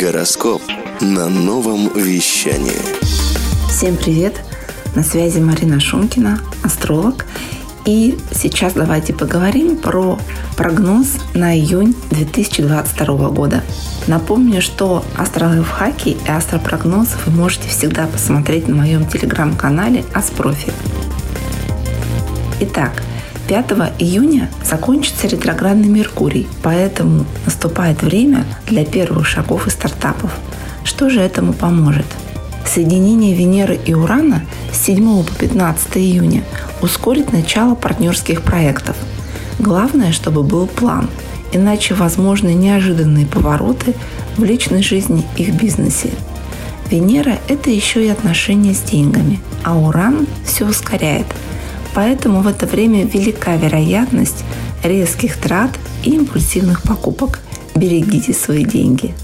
Гороскоп на новом вещании. Всем привет! На связи Марина Шумкина, астролог. И сейчас давайте поговорим про прогноз на июнь 2022 года. Напомню, что астролайфхаки и астропрогноз вы можете всегда посмотреть на моем телеграм-канале Аспрофи. Итак, 5 июня закончится ретроградный Меркурий, поэтому наступает время для первых шагов и стартапов. Что же этому поможет? Соединение Венеры и Урана с 7 по 15 июня ускорит начало партнерских проектов. Главное, чтобы был план, иначе возможны неожиданные повороты в личной жизни их бизнесе. Венера – это еще и отношения с деньгами, а Уран все ускоряет – Поэтому в это время велика вероятность резких трат и импульсивных покупок. Берегите свои деньги.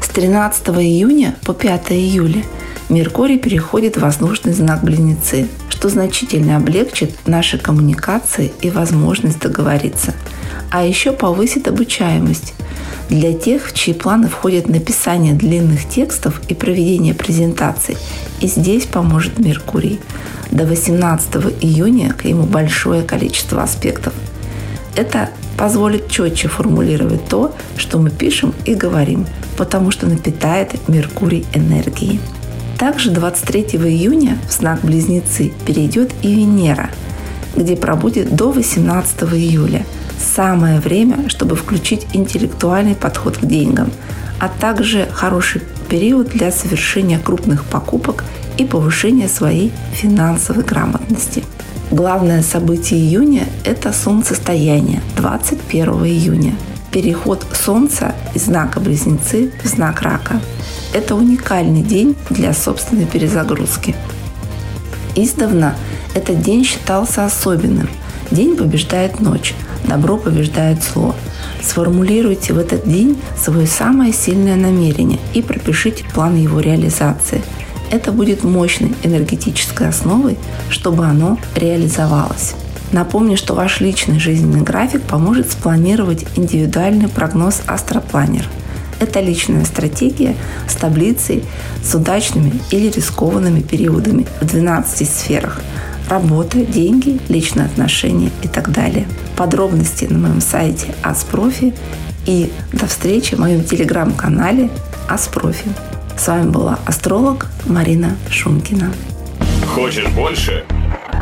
С 13 июня по 5 июля Меркурий переходит в воздушный знак Близнецы, что значительно облегчит наши коммуникации и возможность договориться. А еще повысит обучаемость для тех, в чьи планы входит написание длинных текстов и проведение презентаций. И здесь поможет Меркурий – до 18 июня к нему большое количество аспектов. Это позволит четче формулировать то, что мы пишем и говорим, потому что напитает Меркурий энергией. Также 23 июня в знак Близнецы перейдет и Венера, где пробудет до 18 июля. Самое время, чтобы включить интеллектуальный подход к деньгам, а также хороший период для совершения крупных покупок и повышения своей финансовой грамотности. Главное событие июня – это солнцестояние 21 июня. Переход Солнца из знака Близнецы в знак Рака. Это уникальный день для собственной перезагрузки. Издавна этот день считался особенным. День побеждает ночь, добро побеждает зло. Сформулируйте в этот день свое самое сильное намерение и пропишите план его реализации – это будет мощной энергетической основой, чтобы оно реализовалось. Напомню, что ваш личный жизненный график поможет спланировать индивидуальный прогноз Астропланер. Это личная стратегия с таблицей с удачными или рискованными периодами в 12 сферах – работа, деньги, личные отношения и так далее. Подробности на моем сайте Аспрофи и до встречи в моем телеграм-канале Аспрофи. С вами была астролог Марина Шумкина. Хочешь больше?